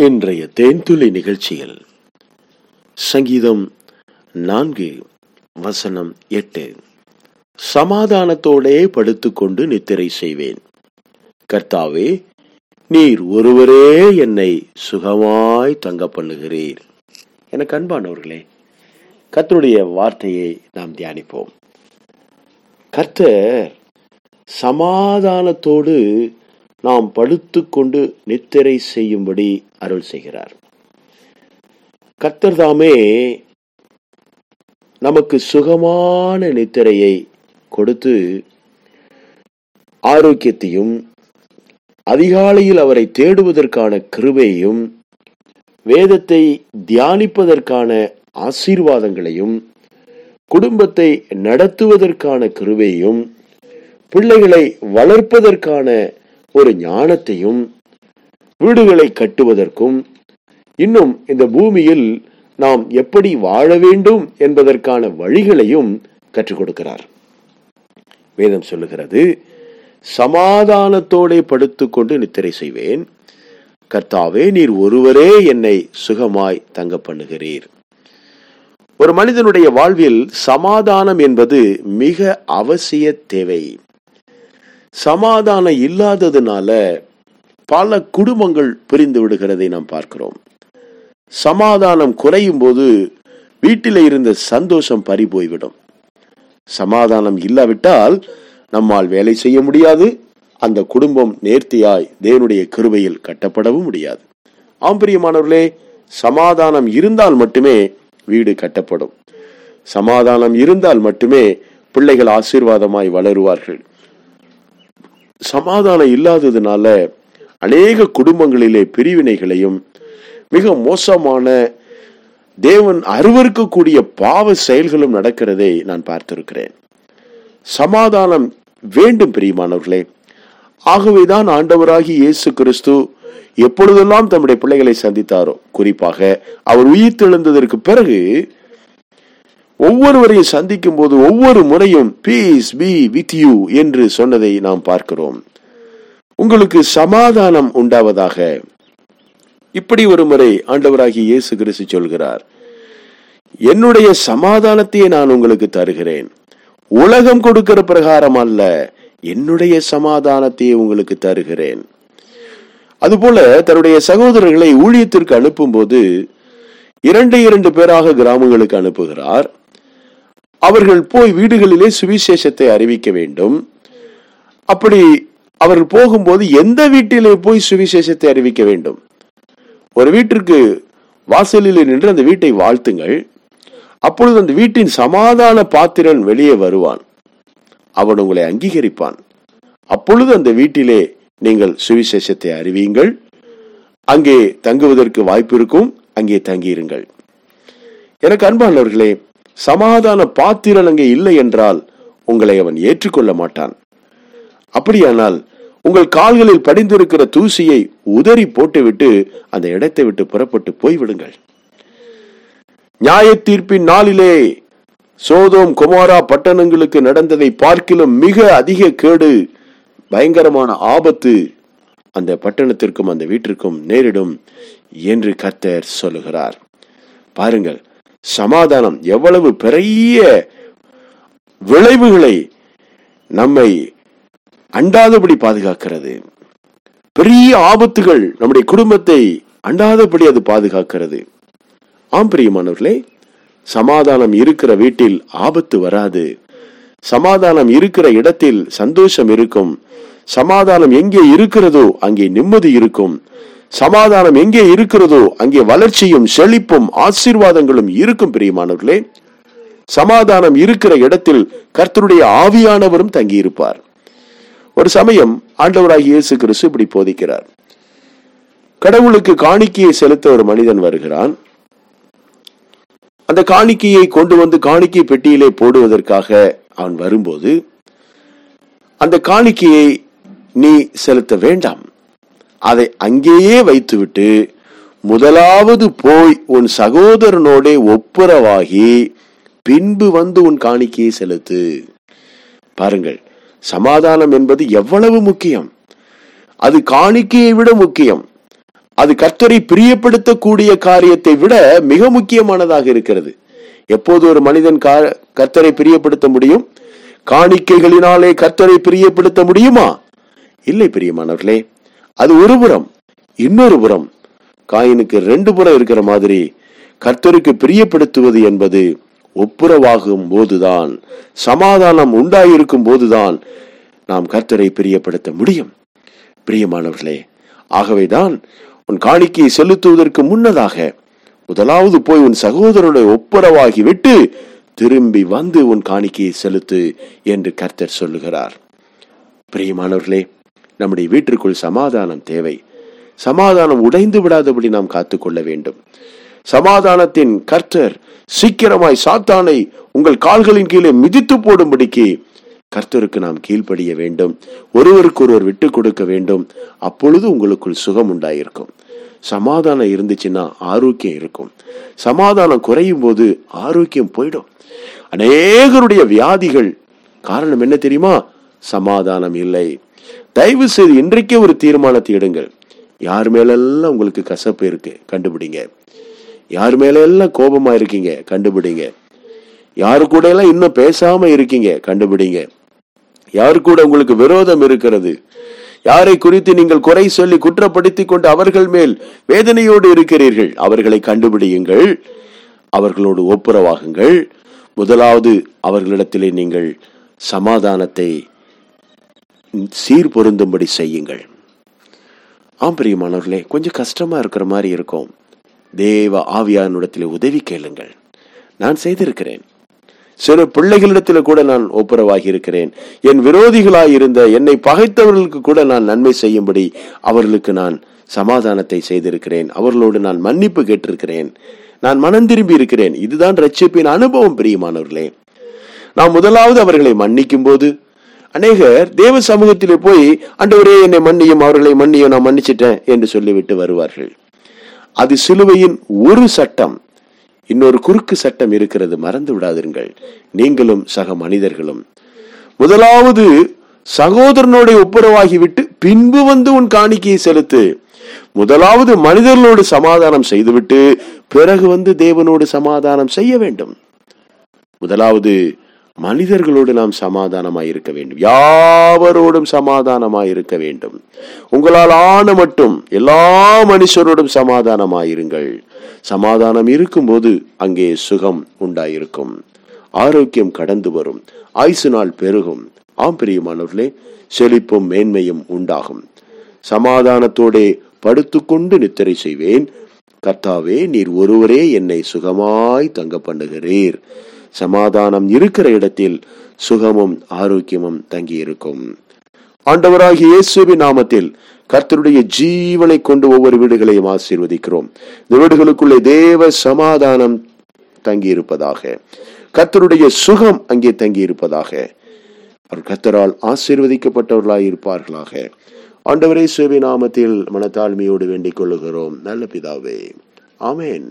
இன்றைய தேன்துளி நிகழ்ச்சியில் சங்கீதம் நான்கு வசனம் எட்டு. சமாதானத்தோடே படுத்துக்கொண்டு நித்திரை செய்வேன். கர்த்தாவே நீர் ஒருவரே என்னை சுகமாய் தங்க பண்ணுகிறீர். எனக்கு அன்பானவர்களே கர்த்தருடைய வார்த்தையை நாம் தியானிப்போம். கர்த்தர் சமாதானத்தோடு நாம் படுத்துக்கொண்டு நித்திரை செய்யும்படி அருள் செய்கிறார். கர்த்தர் தாமே நமக்கு சுகமான நித்திரையை கொடுத்து ஆரோக்கியத்தையும் அதிகாலையில் அவரை தேடுவதற்கான கிருபையையும் வேதத்தை தியானிப்பதற்கான ஆசீர்வாதங்களையும் குடும்பத்தை நடத்துவதற்கான கிருபையும் பிள்ளைகளை வளர்ப்பதற்கான ஒரு ஞானத்தையும் வீடுகளை கட்டுவதற்கும் இன்னும் இந்த பூமியில் நாம் எப்படி வாழ வேண்டும் என்பதற்கான வழிகளையும் கற்றுக் கொடுக்கிறார். வேதம் சொல்லுகிறது சமாதானத்தோட படுத்துக்கொண்டு நித்திரை செய்வேன். கர்த்தாவே நீர் ஒருவரே என்னை சுகமாய் தங்க பண்ணுகிறீர். ஒரு மனிதனுடைய வாழ்வில் சமாதானம் என்பது மிக அவசிய தேவை. சமாதானம் இல்லாததுனால பல குடும்பங்கள் பிரிந்து விடுகிறதை நாம் பார்க்கிறோம். சமாதானம் குறையும் போது வீட்டில் இருந்த சந்தோஷம் பறி போய்விடும். சமாதானம் இல்லாவிட்டால் நம்மால் வேலை செய்ய முடியாது. அந்த குடும்பம் நேர்த்தியாய் தேவனுடைய கிருபையில் கட்டப்படவும் முடியாது. ஆம்பரியமானவர்களே சமாதானம் இருந்தால் மட்டுமே வீடு கட்டப்படும். சமாதானம் இருந்தால் மட்டுமே பிள்ளைகள் ஆசீர்வாதமாய் வளருவார்கள். சமாதானம் இல்லாததுனால அநேக குடும்பங்களிலே பிரிவினைகளையும் மிக மோசமான தேவன் அருவருக்கக்கூடிய பாவ செயல்களும் நடக்கிறதை நான் பார்த்திருக்கிறேன். சமாதானம் வேண்டும் பிரியமானவர்களே. ஆகவேதான் ஆண்டவராகி இயேசு கிறிஸ்து எப்பொழுதெல்லாம் தம்முடைய பிள்ளைகளை சந்தித்தாரோ குறிப்பாக அவர் உயிர் தெழுந்ததற்கு பிறகு ஒவ்வொருவரையும் சந்திக்கும் போது ஒவ்வொரு முறையும் பீஸ் பி வித் யூ என்று சொன்னதை நாம் பார்க்கிறோம். உங்களுக்கு சமாதானம் உண்டாவதாக. இப்படி ஒரு முறை ஆண்டவராகி இயேசு கிறிஸ்து சொல்கிறார் என்னுடைய சமாதானத்தையே நான் உங்களுக்கு தருகிறேன். உலகம் கொடுக்கிற பிரகாரம் அல்ல என்னுடைய சமாதானத்தையே உங்களுக்கு தருகிறேன். அதுபோல தன்னுடைய சகோதரர்களை ஊழியத்திற்கு அனுப்பும் போது இரண்டு இரண்டு பேராக கிராமங்களுக்கு அனுப்புகிறார். அவர்கள் போய் வீடுகளிலே சுவிசேஷத்தை அறிவிக்க வேண்டும். அப்படி அவர்கள் போகும்போது எந்த வீட்டிலே போய் சுவிசேஷத்தை அறிவிக்க வேண்டும்? ஒரு வீட்டிற்கு வாசலில் நின்று அந்த வீட்டை வாழ்த்துங்கள். அப்பொழுது அந்த வீட்டின் சமாதான பாத்திரன் வெளியே வருவான். அவன் உங்களை அங்கீகரிப்பான். அப்பொழுது அந்த வீட்டிலே நீங்கள் சுவிசேஷத்தை அறிவியுங்கள். அங்கே தங்குவதற்கு வாய்ப்பு இருக்கும். அங்கே தங்கியிருங்கள். எனக்கு அன்பானவர்களே சமாதான பாத்திரன் அங்கே இல்லை என்றால் உங்களை அவன் ஏற்றுக்கொள்ள மாட்டான். அப்படியானால் உங்கள் கால்களில் படிந்திருக்கிற தூசியை உதறி போட்டுவிட்டு அந்த இடத்தை விட்டு புறப்பட்டு போய்விடுங்கள். நியாய தீர்ப்பின் நாளிலே சோதோம் குமாரா பட்டணங்களுக்கு நடந்ததை பார்க்கிலும் மிக அதிக கேடு பயங்கரமான ஆபத்து அந்த பட்டணத்திற்கும் அந்த வீட்டிற்கும் நேரிடும் என்று கர்த்தர் சொல்லுகிறார். பாருங்கள் சமாதானம் எவ்வளவு பெரிய விளைவுகளை நம்மை அண்டாதபடி பாதுகாக்கிறது. பெரிய ஆபத்துகள் நம்முடைய குடும்பத்தை அண்டாதபடி அது பாதுகாக்கிறது. ஆம் பிரியமானவர்களே சமாதானம் இருக்கிற வீட்டில் ஆபத்து வராது. சமாதானம் இருக்கிற இடத்தில் சந்தோஷம் இருக்கும். சமாதானம் எங்கே இருக்கிறதோ அங்கே நிம்மதி இருக்கும். சமாதானம் எங்கே இருக்கிறதோ அங்கே வளர்ச்சியும் செழிப்பும் ஆசீர்வாதங்களும் இருக்கும் பிரியமானவர்களே. சமாதானம் இருக்கிற இடத்தில் கர்த்தருடைய ஆவியானவரும் தங்கியிருப்பார். ஒரு சமயம் ஆண்டவராகி இயேசு கிறிஸ்து இப்படி போதிக்கிறார். கடவுளுக்கு காணிக்கையை செலுத்த ஒரு மனிதன் வருகிறான். அந்த காணிக்கையை கொண்டு வந்து காணிக்கை பெட்டியிலே போடுவதற்காக அவன் வரும்போது அந்த காணிக்கையை நீ செலுத்த வேண்டாம். அதை அங்கேயே வைத்துவிட்டு முதலாவது போய் உன் சகோதரனோடே ஒப்புரவாகி பின்பு வந்து உன் காணிக்கையை செலுத்து. பாருங்கள் சமாதானம் என்பது எவ்வளவு முக்கியம். அது காணிக்கையை விட முக்கியம். அது கர்த்தரை பிரியப்படுத்தக்கூடிய காரியத்தை விட மிக முக்கியமானதாக இருக்கிறது. எப்போது ஒரு மனிதன் கா- கர்த்தரை பிரியப்படுத்த முடியும்? காணிக்கைகளினாலே கர்த்தரை பிரியப்படுத்த முடியுமா? இல்லை பிரியமானவர்களே. அது ஒரு புறம் இன்னொரு புறம். காயினுக்கு ரெண்டு புறம் இருக்கிற மாதிரி கர்த்தருக்கு பிரியப்படுத்துவது என்பது ஒப்புரவாகும் போதுதான் சமாதானம் உண்டாயிருக்கும் போதுதான் நாம் கர்த்தரை பிரியப்படுத்த முடியும். பிரியமானவர்களே ஆகவேதான் உன் காணிக்கையை செலுத்துவதற்கு முன்னதாக முதலாவது போய் உன் சகோதரனுடைய ஒப்புரவாகி விட்டு திரும்பி வந்து உன் காணிக்கையை செலுத்து என்று கர்த்தர் சொல்லுகிறார். பிரியமானவர்களே நம்முடைய வீட்டிற்குள் சமாதானம் தேவை. சமாதானம் உடைந்து விடாதபடி நாம் காத்துக்கொள்ள வேண்டும். சமாதானத்தின் கர்த்தர் சீக்கிரமாய் சாத்தானை உங்கள் கால்களின் கீழே மிதித்து போடும்படிக்கு கர்த்தருக்கு நாம் கீழ்ப்படிய வேண்டும். ஒருவருக்கொருவர் விட்டு கொடுக்க வேண்டும். அப்பொழுது உங்களுக்குள் சுகம் உண்டாயிருக்கும். சமாதானம் இருந்துச்சுன்னா ஆரோக்கியம் இருக்கும். சமாதானம் குறையும் போது ஆரோக்கியம் போயிடும். அநேகருடைய வியாதிகள் காரணம் என்ன தெரியுமா? சமாதானம் இல்லை. தயவு செய்து இன்றைக்கே ஒரு தீர்மானத்தை எடுங்கள். யார் மேலெல்லாம் உங்களுக்கு கசப்பு இருக்கு கண்டுபிடிங்க. யார் மேல எல்லாம் கோபமா இருக்கீங்க கண்டுபிடிங்க. யாரு கூட எல்லாம் இன்னும் பேசாம இருக்கீங்க கண்டுபிடிங்க. யாரு கூட உங்களுக்கு விரோதம் இருக்கிறது? யாரை குறித்து நீங்கள் குறை சொல்லி குற்றப்படுத்தி கொண்டு அவர்கள் மேல் வேதனையோடு இருக்கிறீர்கள்? அவர்களை கண்டுபிடியுங்கள். அவர்களோடு ஒப்புரவாகுங்கள். முதலாவது அவர்களிடத்திலே நீங்கள் சமாதானத்தை சீர் பொருந்தும்படி செய்யுங்கள். ஆம் பிரியமானவர்களே கொஞ்சம் கஷ்டமா இருக்கிற மாதிரி இருக்கும். தேவ ஆவியானிடத்திலே உதவி கேளுங்கள். நான் செய்திருக்கிறேன். சில பிள்ளைகளிடத்தில் கூட நான் ஒப்புரவாகி இருக்கிறேன். என் விரோதிகளாய் இருந்த என்னை பகைத்தவர்களுக்கு கூட நான் நன்மை செய்யும்படி அவர்களுக்கு நான் சமாதானத்தை செய்திருக்கிறேன். அவர்களோடு நான் மன்னிப்பு கேட்டிருக்கிறேன். நான் மனம் திரும்பி இருக்கிறேன். இதுதான் ரட்சிப்பின் அனுபவம் பிரியமானவர்களே. நான் முதலாவது அவர்களை மன்னிக்கும் போது அநேகர் தேவ சமூகத்திலே போய் அண்டவரே என்னை மன்னியும் அவர்களை மன்னியும் நான் மன்னிச்சிட்டேன் என்று சொல்லிவிட்டு வருவார்கள். அது சிலுவையின் ஒரு சட்டம். இன்னொரு குறுக்கு சட்டம் இருக்கிறது மறந்து விடாதீர்கள். நீங்களும் சக மனிதர்களும். முதலாவது சகோதரனோட ஒப்புரவாகிவிட்டு பின்பு வந்து உன் காணிக்கையை செலுத்து. முதலாவது மனிதர்களோடு சமாதானம் செய்துவிட்டு பிறகு வந்து தேவனோடு சமாதானம் செய்ய வேண்டும். முதலாவது மனிதர்களோடு நாம் சமாதானமாய் இருக்க வேண்டும். யாவரோடும் சமாதானமாய் இருக்க வேண்டும். உங்களால் ஆன மட்டும் எல்லா மனுஷரோடும் சமாதானமாயிருங்கள். சமாதானம் இருக்கும்போது அங்கே சுகம் உண்டாயிருக்கும். ஆரோக்கியம் கடந்து வரும். ஆயுசு நாள் பெருகும். ஆம் பிரியமானவர்களே செழிப்பும் மேன்மையும் உண்டாகும். சமாதானத்தோடே படுத்துக்கொண்டு நித்திரை செய்வேன். கர்த்தாவே நீர் ஒருவரே என்னை சுகமாய் தங்க பண்ணுகிறீர். சமாதானம் இருக்கிற இடத்தில் சுகமும் ஆரோக்கியமும் தங்கியிருக்கும். ஆண்டவராகிய இயேசுவின் நாமத்தில் கர்த்தருடைய ஜீவனை கொண்டு ஒவ்வொரு வீடுகளையும் ஆசீர்வதிக்கிறோம். இந்த வீடுகளுக்குள்ளே தேவ சமாதானம் தங்கியிருப்பதாக கர்த்தருடைய சுகம் அங்கே தங்கியிருப்பதாக அவர் கர்த்தரால் ஆசீர்வதிக்கப்பட்டவர்களாய் இருப்பார்களாக ஆண்டவரே சுவி நாமத்தில் மனத்தாழ்மையோடு வேண்டிக் கொள்ளுகிறோம். நல்ல பிதாவே ஆமேன்.